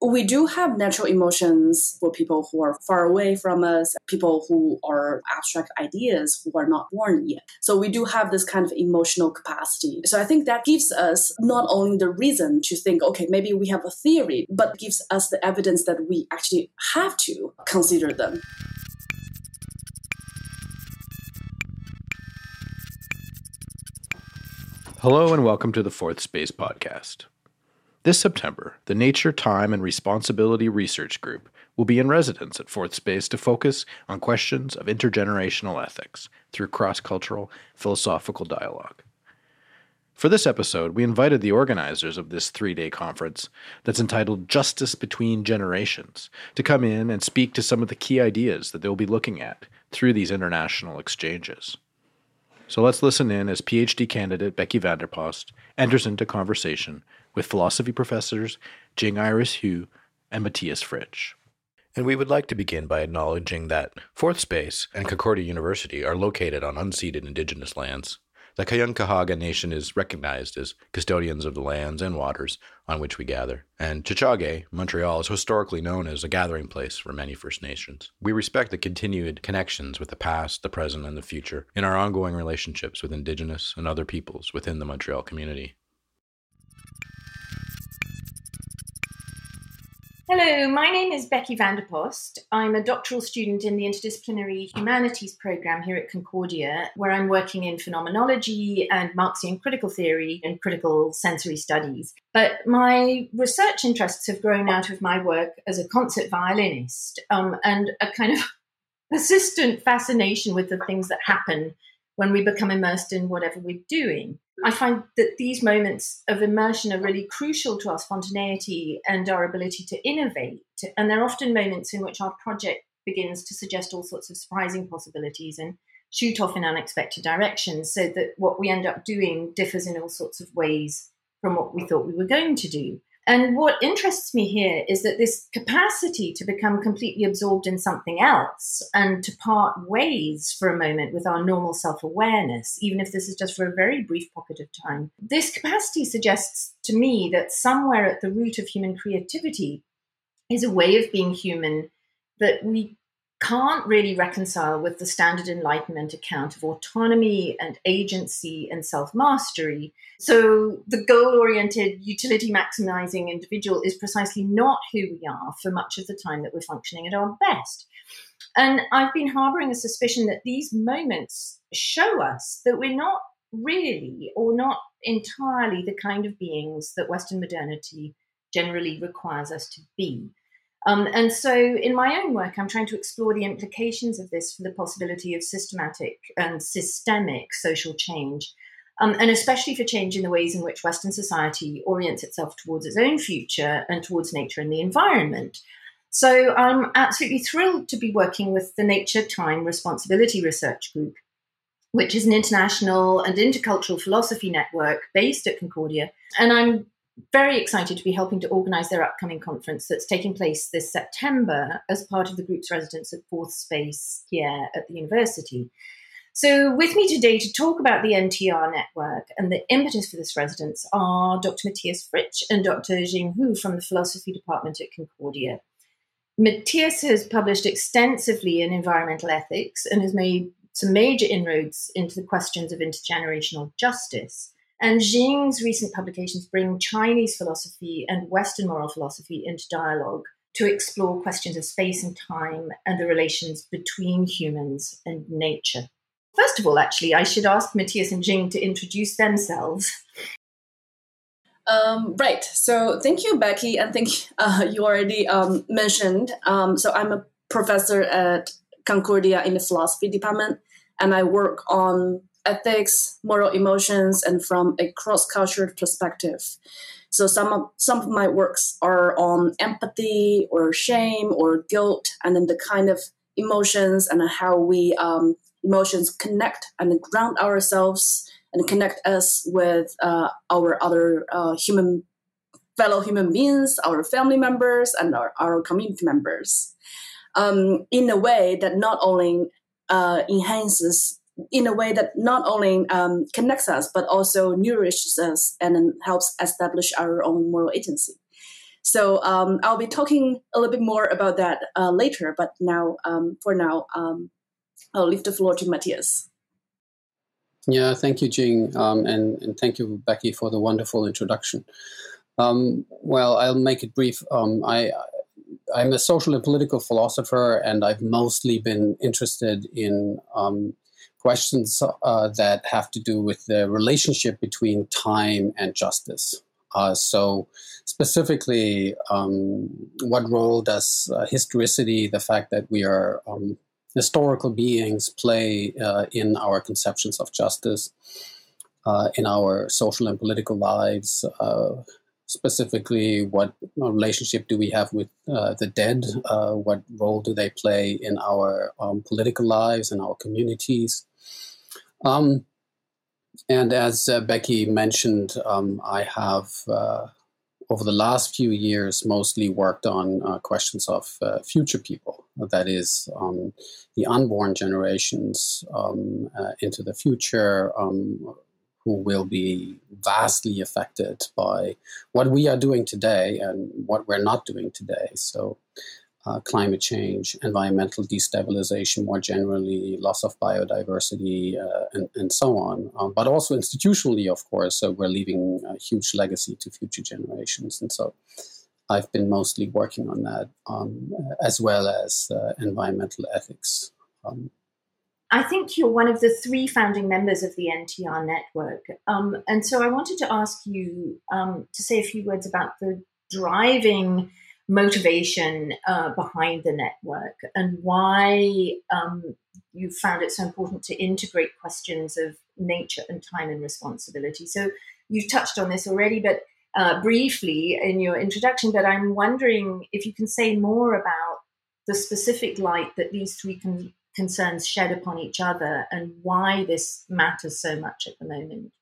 we do have natural emotions for people who are far away from us, people who are abstract ideas who are not born yet. So we do have this kind of emotional capacity. So I think that gives us not only the reason to think, okay, maybe we have a theory, but gives us the evidence that we actually have to consider them. Hello and welcome to the Fourth Space Podcast. This September, the Nature, Time, and Responsibility Research Group will be in residence at Fourth Space to focus on questions of intergenerational ethics through cross cultural philosophical dialogue. For this episode, we invited the organizers of this three day conference that's entitled Justice Between Generations to come in and speak to some of the key ideas that they'll be looking at through these international exchanges. So let's listen in as PhD candidate Becky Vanderpost enters into conversation with philosophy professors Jing Iris Hu and Matthias Fritsch. And we would like to begin by acknowledging that Fourth Space and Concordia University are located on unceded indigenous lands the Kanien'kehá:ka Nation is recognized as custodians of the lands and waters on which we gather, and Tiohtià:ke, Montreal, is historically known as a gathering place for many First Nations. We respect the continued connections with the past, the present, and the future in our ongoing relationships with Indigenous and other peoples within the Montreal community. Hello, my name is Becky Vanderpost. I'm a doctoral student in the Interdisciplinary Humanities program here at Concordia, where I'm working in phenomenology and Marxian critical theory and critical sensory studies. But my research interests have grown out of my work as a concert violinist um, and a kind of persistent fascination with the things that happen when we become immersed in whatever we're doing. I find that these moments of immersion are really crucial to our spontaneity and our ability to innovate. And they're often moments in which our project begins to suggest all sorts of surprising possibilities and shoot off in unexpected directions, so that what we end up doing differs in all sorts of ways from what we thought we were going to do. And what interests me here is that this capacity to become completely absorbed in something else and to part ways for a moment with our normal self awareness, even if this is just for a very brief pocket of time, this capacity suggests to me that somewhere at the root of human creativity is a way of being human that we can't really reconcile with the standard Enlightenment account of autonomy and agency and self mastery. So, the goal oriented, utility maximizing individual is precisely not who we are for much of the time that we're functioning at our best. And I've been harboring a suspicion that these moments show us that we're not really or not entirely the kind of beings that Western modernity generally requires us to be. Um, and so, in my own work, I'm trying to explore the implications of this for the possibility of systematic and systemic social change, um, and especially for change in the ways in which Western society orients itself towards its own future and towards nature and the environment. So, I'm absolutely thrilled to be working with the Nature Time Responsibility Research Group, which is an international and intercultural philosophy network based at Concordia. And I'm very excited to be helping to organise their upcoming conference that's taking place this September as part of the group's residence at Fourth Space here at the university. So, with me today to talk about the NTR network and the impetus for this residence are Dr. Matthias Fritsch and Dr. Jing Hu from the philosophy department at Concordia. Matthias has published extensively in environmental ethics and has made some major inroads into the questions of intergenerational justice. And Jing's recent publications bring Chinese philosophy and Western moral philosophy into dialogue to explore questions of space and time and the relations between humans and nature. First of all, actually, I should ask Matthias and Jing to introduce themselves. Um, right. So thank you, Becky, and thank uh, you already um, mentioned. Um, so I'm a professor at Concordia in the philosophy department, and I work on ethics, moral emotions, and from a cross-cultural perspective. So some of some of my works are on empathy or shame or guilt, and then the kind of emotions and how we um, emotions connect and ground ourselves and connect us with uh, our other uh, human fellow human beings, our family members, and our, our community members, um, in a way that not only uh, enhances in a way that not only um, connects us but also nourishes us and helps establish our own moral agency. So um, I'll be talking a little bit more about that uh, later. But now, um, for now, um, I'll leave the floor to Matthias. Yeah, thank you, Jing, um, and, and thank you, Becky, for the wonderful introduction. Um, well, I'll make it brief. I, I'm a social and political philosopher, and I've mostly been interested in um, questions uh, that have to do with the relationship between time and justice. Uh, so, specifically, um, what role does uh, historicity, the fact that we are um, historical beings, play uh, in our conceptions of justice, uh, in our social and political lives? Uh, specifically, what relationship do we have with the dead? What role do they play in our um, political lives and our communities? Um, and as uh, Becky mentioned, um, I have uh, over the last few years mostly worked on uh, questions of uh, future people, that is, um, the unborn generations um, into the future um, who will be vastly affected by what we are doing today and what we're not doing today. So, uh, climate change, environmental destabilization more generally, loss of biodiversity, uh, and, and, so on. Um, but also institutionally, of course, we're leaving a huge legacy to future generations. And so I've been mostly working on that, um, as well as uh, environmental ethics. Um, I think you're one of the three founding members of the NTR network. Um, and so I wanted to ask you um, to say a few words about the driving motivation uh, behind the network and why um, you found it so important to integrate questions of nature and time and responsibility. So you've touched on this already, but uh, briefly in your introduction, but I'm wondering if you can say more about the specific light that these three con- concerns shed upon each other and why this matters so much at the moment.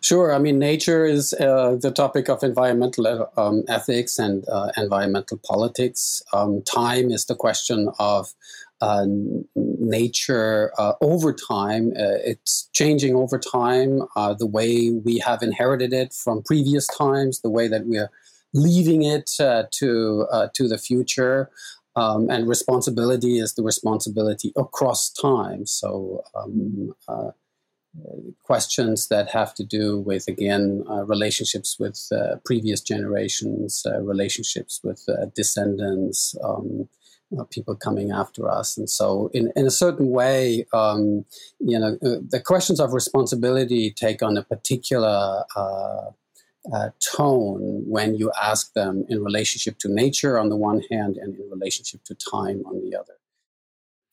Sure. I mean, nature is uh, the topic of environmental um, ethics and uh, environmental politics. Um, time is the question of uh, nature uh, over time. Uh, it's changing over time. Uh, the way we have inherited it from previous times, the way that we are leaving it to to the future. Um, and responsibility is the responsibility across time. So, um, questions that have to do with, again, uh, relationships with uh, previous generations, uh, relationships with uh, descendants, um, uh, people coming after us. And so, in, in a certain way, um, you know, the questions of responsibility take on a particular uh, tone when you ask them in relationship to nature on the one hand and in relationship to time on the other.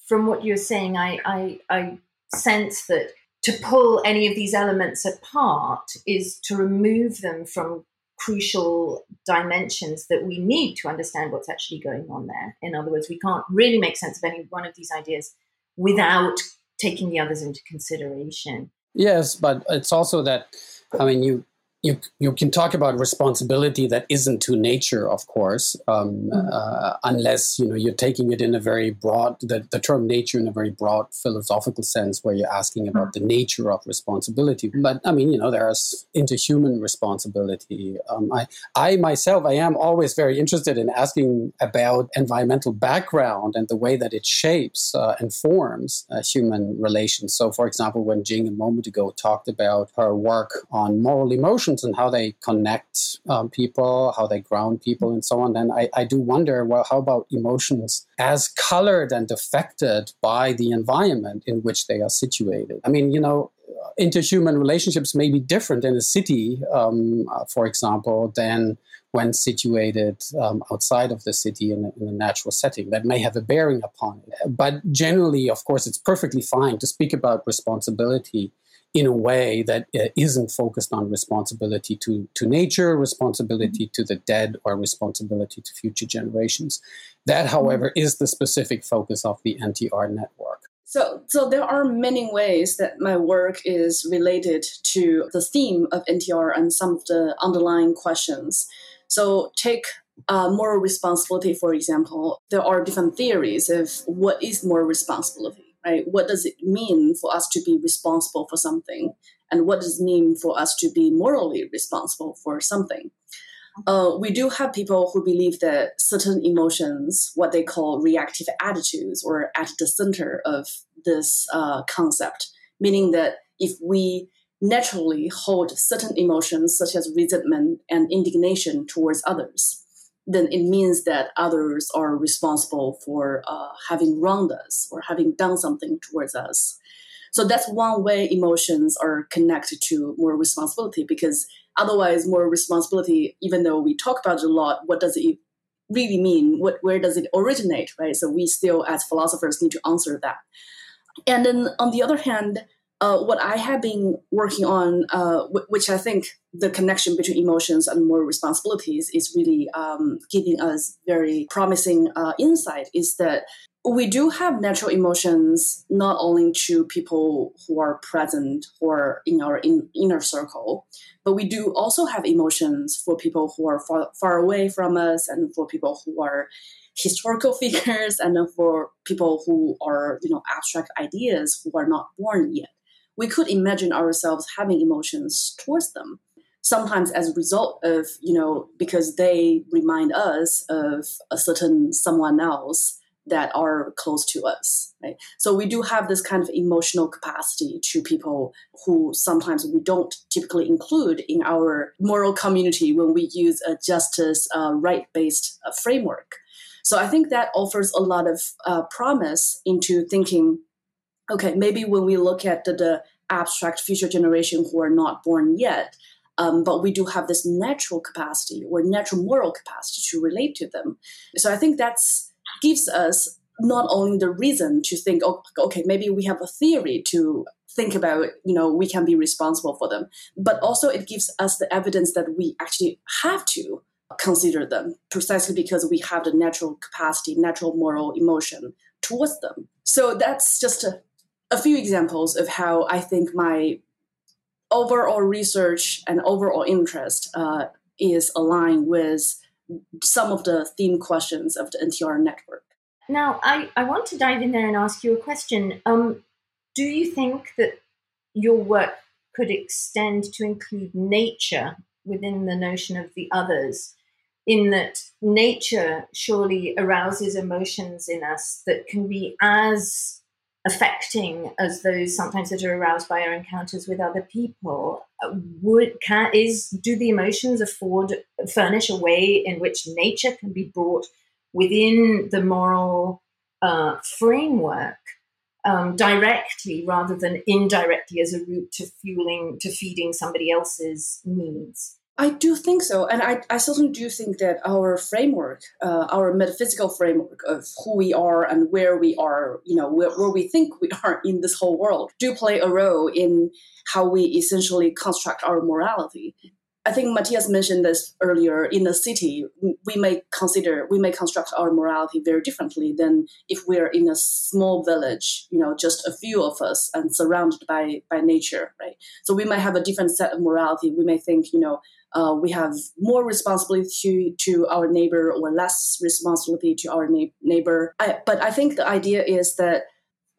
From what you're saying, I, I, I sense that to pull any of these elements apart is to remove them from crucial dimensions that we need to understand what's actually going on there. In other words, we can't really make sense of any one of these ideas without taking the others into consideration. Yes, but it's also that I mean you you you can talk about responsibility that isn't to nature, of course, um, mm-hmm. uh, unless you know you're taking it in a very broad the, the term nature in a very broad philosophical sense, where you're asking about the nature of responsibility. But I mean, you know, there's interhuman responsibility. Um, I I myself I am always very interested in asking about environmental background and the way that it shapes uh, and forms uh, human relations. So, for example, when Jing a moment ago talked about her work on moral emotion and how they connect um, people, how they ground people, and so on, then I, I do wonder well, how about emotions as colored and affected by the environment in which they are situated? I mean, you know, interhuman relationships may be different in a city, um, uh, for example, than when situated um, outside of the city in a, in a, natural setting. That may have a bearing upon it. But generally, of course, it's perfectly fine to speak about responsibility in a way that uh, not focused on responsibility to, to nature, responsibility to the dead, or responsibility to future generations. That, however, is the specific focus of the NTR network. So, so there are many ways that my work is related to the theme of NTR and some of the underlying questions. So, take uh, moral responsibility, for example. There are different theories of what is moral responsibility right? What does it mean for us to be responsible for something? And what does it mean for us to be morally responsible for something? uh, we do have people who believe that certain emotions, what they call reactive attitudes, are at the center of this uh, concept, meaning that if we naturally hold certain emotions, such as resentment and indignation towards others, then it means that others are responsible for uh, having wronged us or having done something towards us. So that's one way emotions are connected to more responsibility because otherwise, more responsibility, even though we talk about it a lot, what does it really mean? What, where does it originate, right? So we still, as philosophers, need to answer that. And then on the other hand, uh, what I have been working on, uh, w- which I think the connection between emotions and moral responsibilities is really um, giving us very promising uh, insight, is that we do have natural emotions not only to people who are present or in our in, inner circle but we do also have emotions for people who are far, far away from us and for people who are historical figures and for people who are you know abstract ideas who are not born yet we could imagine ourselves having emotions towards them sometimes as a result of you know because they remind us of a certain someone else that are close to us right? So we do have this kind of emotional capacity to people who sometimes we don't typically include in our moral community when we use a justice uh, right based uh, framework. So i think that offers a lot of uh, promise into thinking okay maybe when we look at the, the abstract future generation who are not born yet um, but we do have this natural capacity or natural moral capacity to relate to them so i think that gives us not only the reason to think, oh, okay, maybe we have a theory to think about, you know, we can be responsible for them, but also it gives us the evidence that we actually have to consider them precisely because we have the natural capacity, natural moral emotion towards them. So that's just a, a few examples of how I think my overall research and overall interest uh, is aligned with some of the theme questions of the NTR network. Now, I, I want to dive in there and ask you a question. Um, do you think that your work could extend to include nature within the notion of the others? In that nature surely arouses emotions in us that can be as affecting as those sometimes that are aroused by our encounters with other people. Would can is do the emotions afford furnish a way in which nature can be brought within the moral uh, framework um, directly rather than indirectly as a route to fueling to feeding somebody else's needs I do think so. And I, I certainly do think that our framework, uh, our metaphysical framework of who we are and where we are, you know, where, where we think we are in this whole world, do play a role in how we essentially construct our morality. I think Matthias mentioned this earlier. In the city, we may consider, we may construct our morality very differently than if we're in a small village, you know, just a few of us and surrounded by, by nature, right? So we might have a different set of morality. We may think, you know, uh, we have more responsibility to, to our neighbor or less responsibility to our na- neighbor. I, but I think the idea is that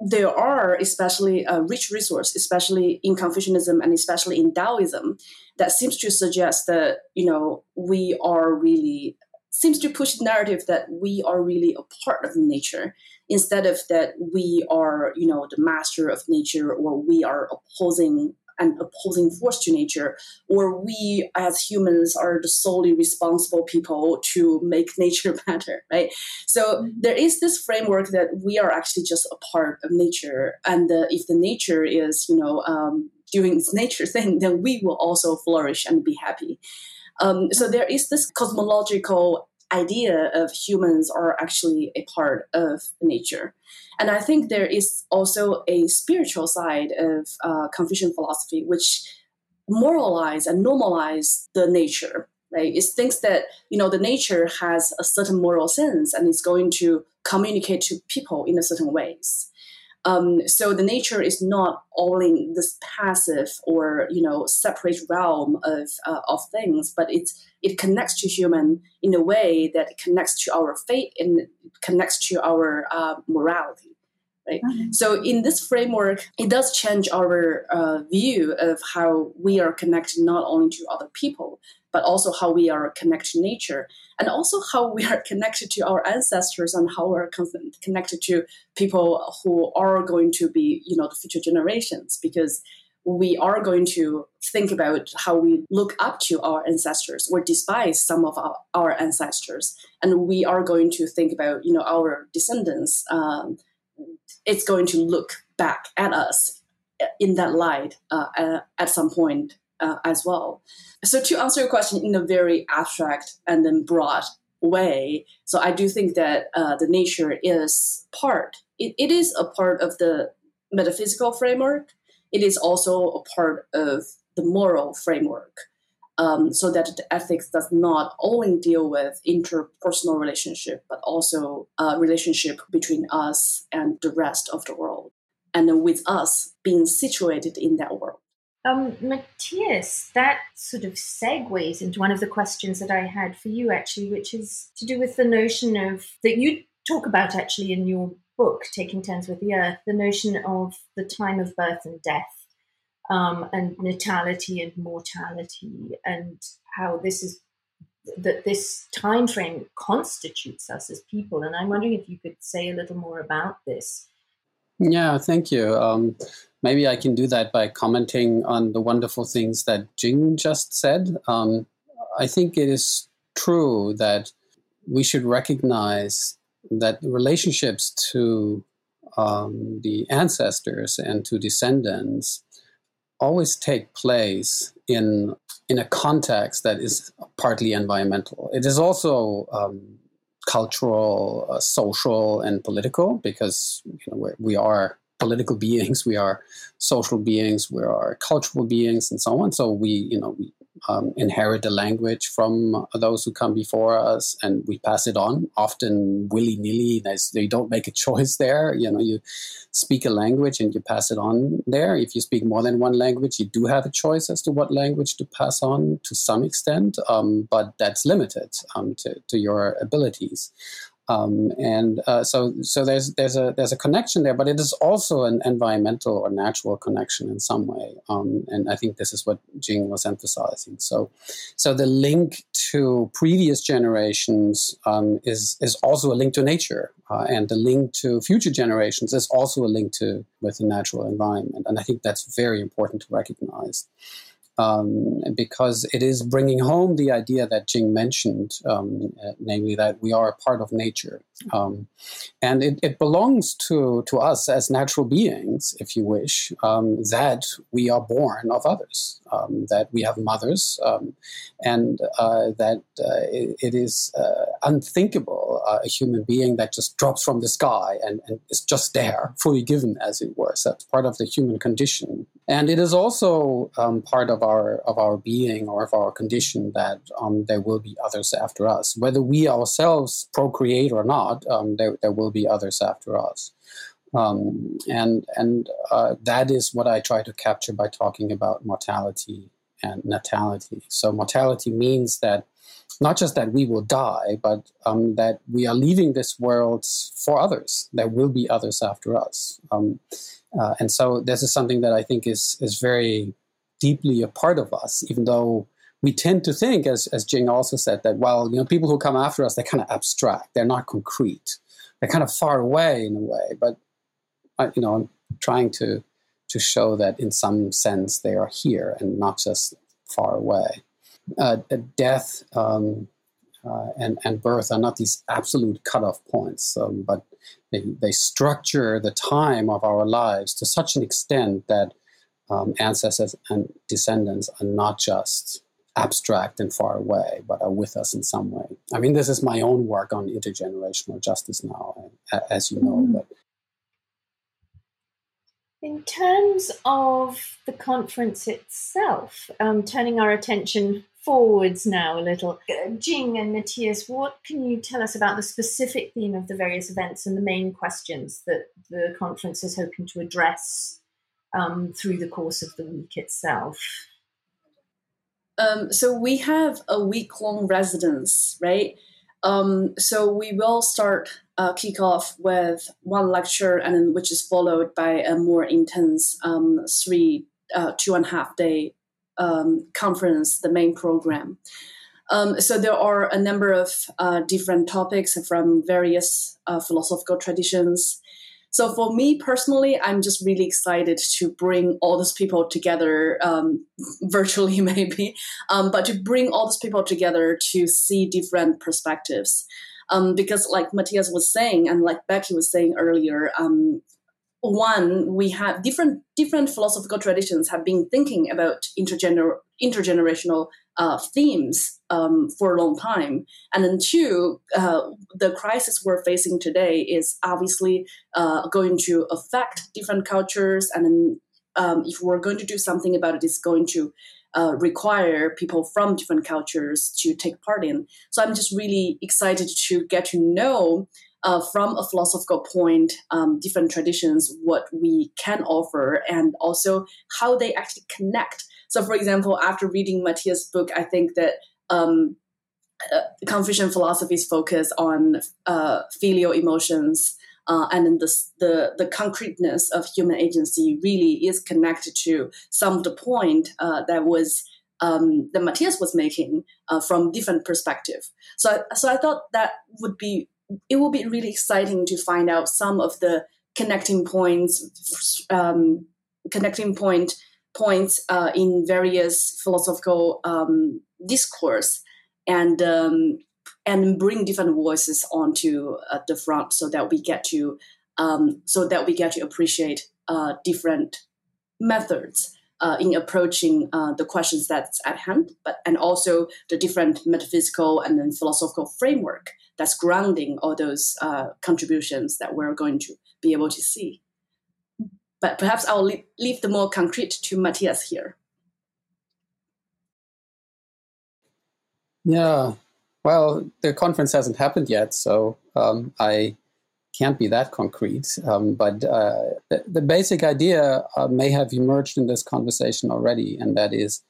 there are especially a rich resource, especially in Confucianism and especially in Taoism, that seems to suggest that you know we are really seems to push the narrative that we are really a part of nature instead of that we are you know the master of nature or we are opposing an opposing force to nature, or we as humans are the solely responsible people to make nature better, right? So mm-hmm. there is this framework that we are actually just a part of nature, and if the nature is, you know, um, doing its nature thing, then we will also flourish and be happy. Um, so mm-hmm. there is this cosmological idea of humans are actually a part of nature. And I think there is also a spiritual side of uh, Confucian philosophy, which moralize and normalize the nature. Right? It thinks that you know the nature has a certain moral sense and it's going to communicate to people in a certain ways. Um, so the nature is not all in this passive or you know separate realm of uh, of things, but it's it connects to human in a way that it connects to our faith and connects to our uh, morality. Right. Mm-hmm. So in this framework, it does change our uh, view of how we are connected not only to other people but also how we are connected to nature, and also how we are connected to our ancestors and how we're connected to people who are going to be, you know, the future generations. Because we are going to think about how we look up to our ancestors or despise some of our, our ancestors and we are going to think about you know our descendants um, it's going to look back at us in that light uh, at some point uh, as well so to answer your question in a very abstract and then broad way so i do think that uh, the nature is part it, it is a part of the metaphysical framework it is also a part of the moral framework. Um, so that the ethics does not only deal with interpersonal relationship, but also a relationship between us and the rest of the world, and with us being situated in that world. Um, Matthias, that sort of segues into one of the questions that I had for you, actually, which is to do with the notion of that you talk about actually in your book, Taking Turns with the Earth, the notion of the time of birth and death, um, and natality and mortality, and how this is that this time frame constitutes us as people. And I'm wondering if you could say a little more about this. Yeah, thank you. Um, maybe I can do that by commenting on the wonderful things that Jing just said. Um, I think it is true that we should recognize that relationships to um, the ancestors and to descendants always take place in in a context that is partly environmental. It is also um, cultural, uh, social, and political because you know, we are political beings, we are social beings, we are cultural beings, and so on. So we, you know, we um, inherit the language from those who come before us, and we pass it on, often willy nilly. They don't make a choice there. You know, you speak a language and you pass it on there. If you speak more than one language, you do have a choice as to what language to pass on to some extent, um, but that's limited um, to, to your abilities. Um, and uh, so, so there's there's a there's a connection there, but it is also an environmental or natural connection in some way. Um, and I think this is what Jing was emphasizing. So, so the link to previous generations um, is is also a link to nature, uh, and the link to future generations is also a link to with the natural environment. And I think that's very important to recognize um, because it is bringing home the idea that Jing mentioned, um, uh, namely that we are a part of nature. Um, and it, it, belongs to, to us as natural beings, if you wish, um, that we are born of others, um, that we have mothers, um, and uh, that uh, it, it is uh, unthinkable uh, a human being that just drops from the sky and, and is just there, fully given, as it were. So that's part of the human condition. And it is also part of our of our being or of our condition that um, there will be others after us. Whether we ourselves procreate or not, um, there, there will be others after us. Um, and and uh, that is what I try to capture by talking about mortality and natality. So mortality means that not just that we will die, but um, that we are leaving this world for others. There will be others after us. Um, uh, and so this is something that I think is is very deeply a part of us, even though we tend to think, as, as Jing also said, that, well, you know, people who come after us, they're kind of abstract. They're not concrete. They're kind of far away in a way. But, I, you know, I'm trying to, to show that in some sense they are here and not just far away. Uh, death um, uh, and, and birth are not these absolute cutoff points, um, but they, they structure the time of our lives to such an extent that um, ancestors and descendants are not just abstract and far away, but are with us in some way. I mean, this is my own work on intergenerational justice now, as you know. Mm-hmm. But in terms of the conference itself, um, turning our attention forwards now a little, uh, Jing and Matthias, what can you tell us about the specific theme of the various events and the main questions that the conference is hoping to address um, through the course of the week itself? Um, so we have a week long residence, right? Um, so we will start uh, kick off with one lecture, and then, which is followed by a more intense um, three, uh, two and a half day um, conference, the main program. Um, so there are a number of uh, different topics from various uh, philosophical traditions. So for me personally, I'm just really excited to bring all those people together, um, virtually maybe, um, but to bring all those people together to see different perspectives. Um, because like Matthias was saying, and like Becky was saying earlier, um, one we have different different philosophical traditions have been thinking about intergener- intergenerational uh, themes um, for a long time. And then two uh, the crisis we're facing today is obviously uh, going to affect different cultures. And then um, if we're going to do something about it it's going to uh, require people from different cultures to take part in. So i'm just really excited to get to know uh, from a philosophical point, um, different traditions, what we can offer, and also how they actually connect. So, for example, after reading Matthias' book, I think that um, uh, Confucian philosophies focus on uh, filial emotions. Uh, and the, the, the concreteness of human agency really is connected to some of the point uh, that was um, that Matthias was making uh, from different perspective. So, so I thought that would be it will be really exciting to find out some of the connecting points, um, connecting point points uh, in various philosophical um, discourse, and um, and bring different voices onto uh, the front so that we get to um, so that we get to appreciate uh, different methods. Uh, in approaching uh, the questions that's at hand, but and also the different metaphysical and then philosophical framework that's grounding all those uh, contributions that we're going to be able to see. But perhaps I'll leave, leave the more concrete to Matthias here. Yeah, well, the conference hasn't happened yet, so um, I can't be that concrete. Um, but uh, the, the, basic idea uh, may have emerged in this conversation already, and that is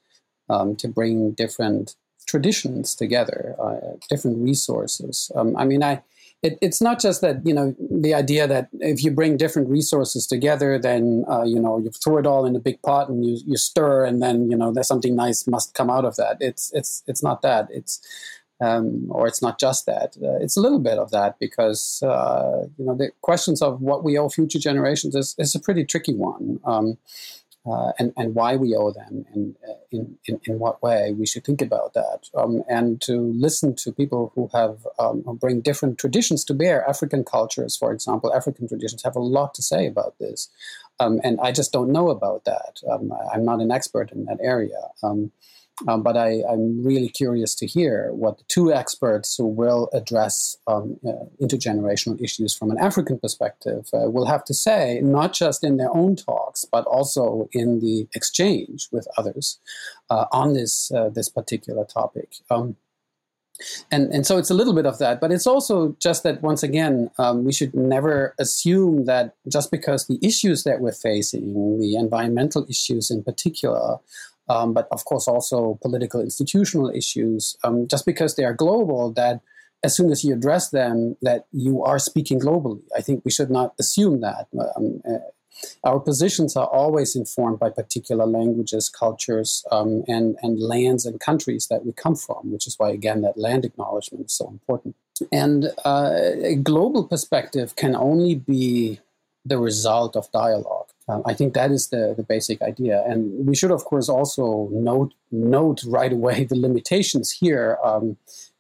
um, to bring different traditions together, uh, different resources. Um, I mean, I it, it's not just that you know the idea that if you bring different resources together, then uh, you know you throw it all in a big pot and you you stir, and then you know there's something nice must come out of that. It's it's it's not that. It's um, or it's not just that. Uh, it's a little bit of that because uh, you know the questions of what we owe future generations is, is a pretty tricky one. Um, uh, and, and why we owe them and uh, in, in, in what way we should think about that. Um, and to listen to people who have um, who bring different traditions to bear. African cultures for example african traditions have a lot to say about this. Um, and i just don't know about that. Um, i'm not an expert in that area um, but I, am really curious to hear what the two experts who will address um, uh, intergenerational issues from an African perspective uh, will have to say, not just in their own talks, but also in the exchange with others uh, on this uh, this particular topic. Um, and and so it's a little bit of that, but it's also just that once again um, we should never assume that just because the issues that we're facing, the environmental issues in particular, um, but of course also political institutional issues. Um, just because they are global, that as soon as you address them, that you are speaking globally. I think we should not assume that. Um, uh, our positions are always informed by particular languages, cultures, um, and, and lands and countries that we come from, which is why, again, that land acknowledgement is so important. And uh, a global perspective can only be the result of dialogue. Um, I think that is the, the basic idea. And we should, of course, also note, note right away the limitations here. Um,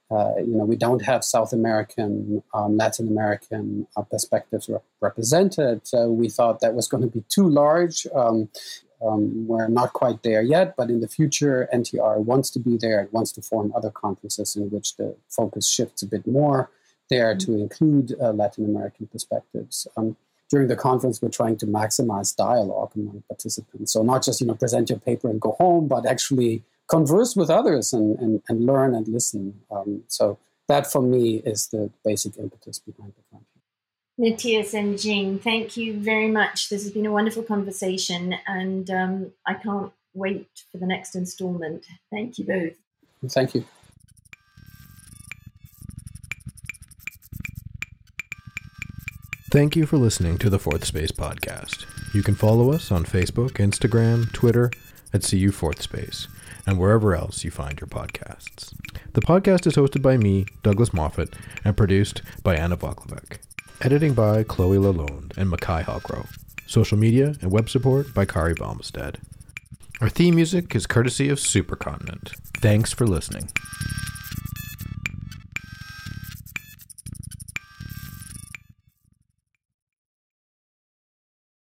uh, you know, we don't have South American, um, Latin American uh, perspectives re- represented. So we thought that was going to be too large. Um, um, we're not quite there yet, but in the future, NTR wants to be there and wants to form other conferences in which the focus shifts a bit more there mm-hmm. to include uh, Latin American perspectives. Um, during the conference, we're trying to maximize dialogue among participants. So not just you know present your paper and go home, but actually converse with others and, and, and learn and listen. Um, so that for me is the basic impetus behind the conference. Matthias and Jing, thank you very much. This has been a wonderful conversation, and um, I can't wait for the next installment. Thank you both. Thank you. Thank you for listening to the Fourth Space Podcast. You can follow us on Facebook, Instagram, Twitter, at CU Fourth Space and wherever else you find your podcasts. The podcast is hosted by me, Douglas Moffat, and produced by Anna Voklovec. Editing by Chloe Lalonde and Makai Halgrow. Social media and web support by Kari Balmstead. Our theme music is courtesy of Supercontinent. Thanks for listening.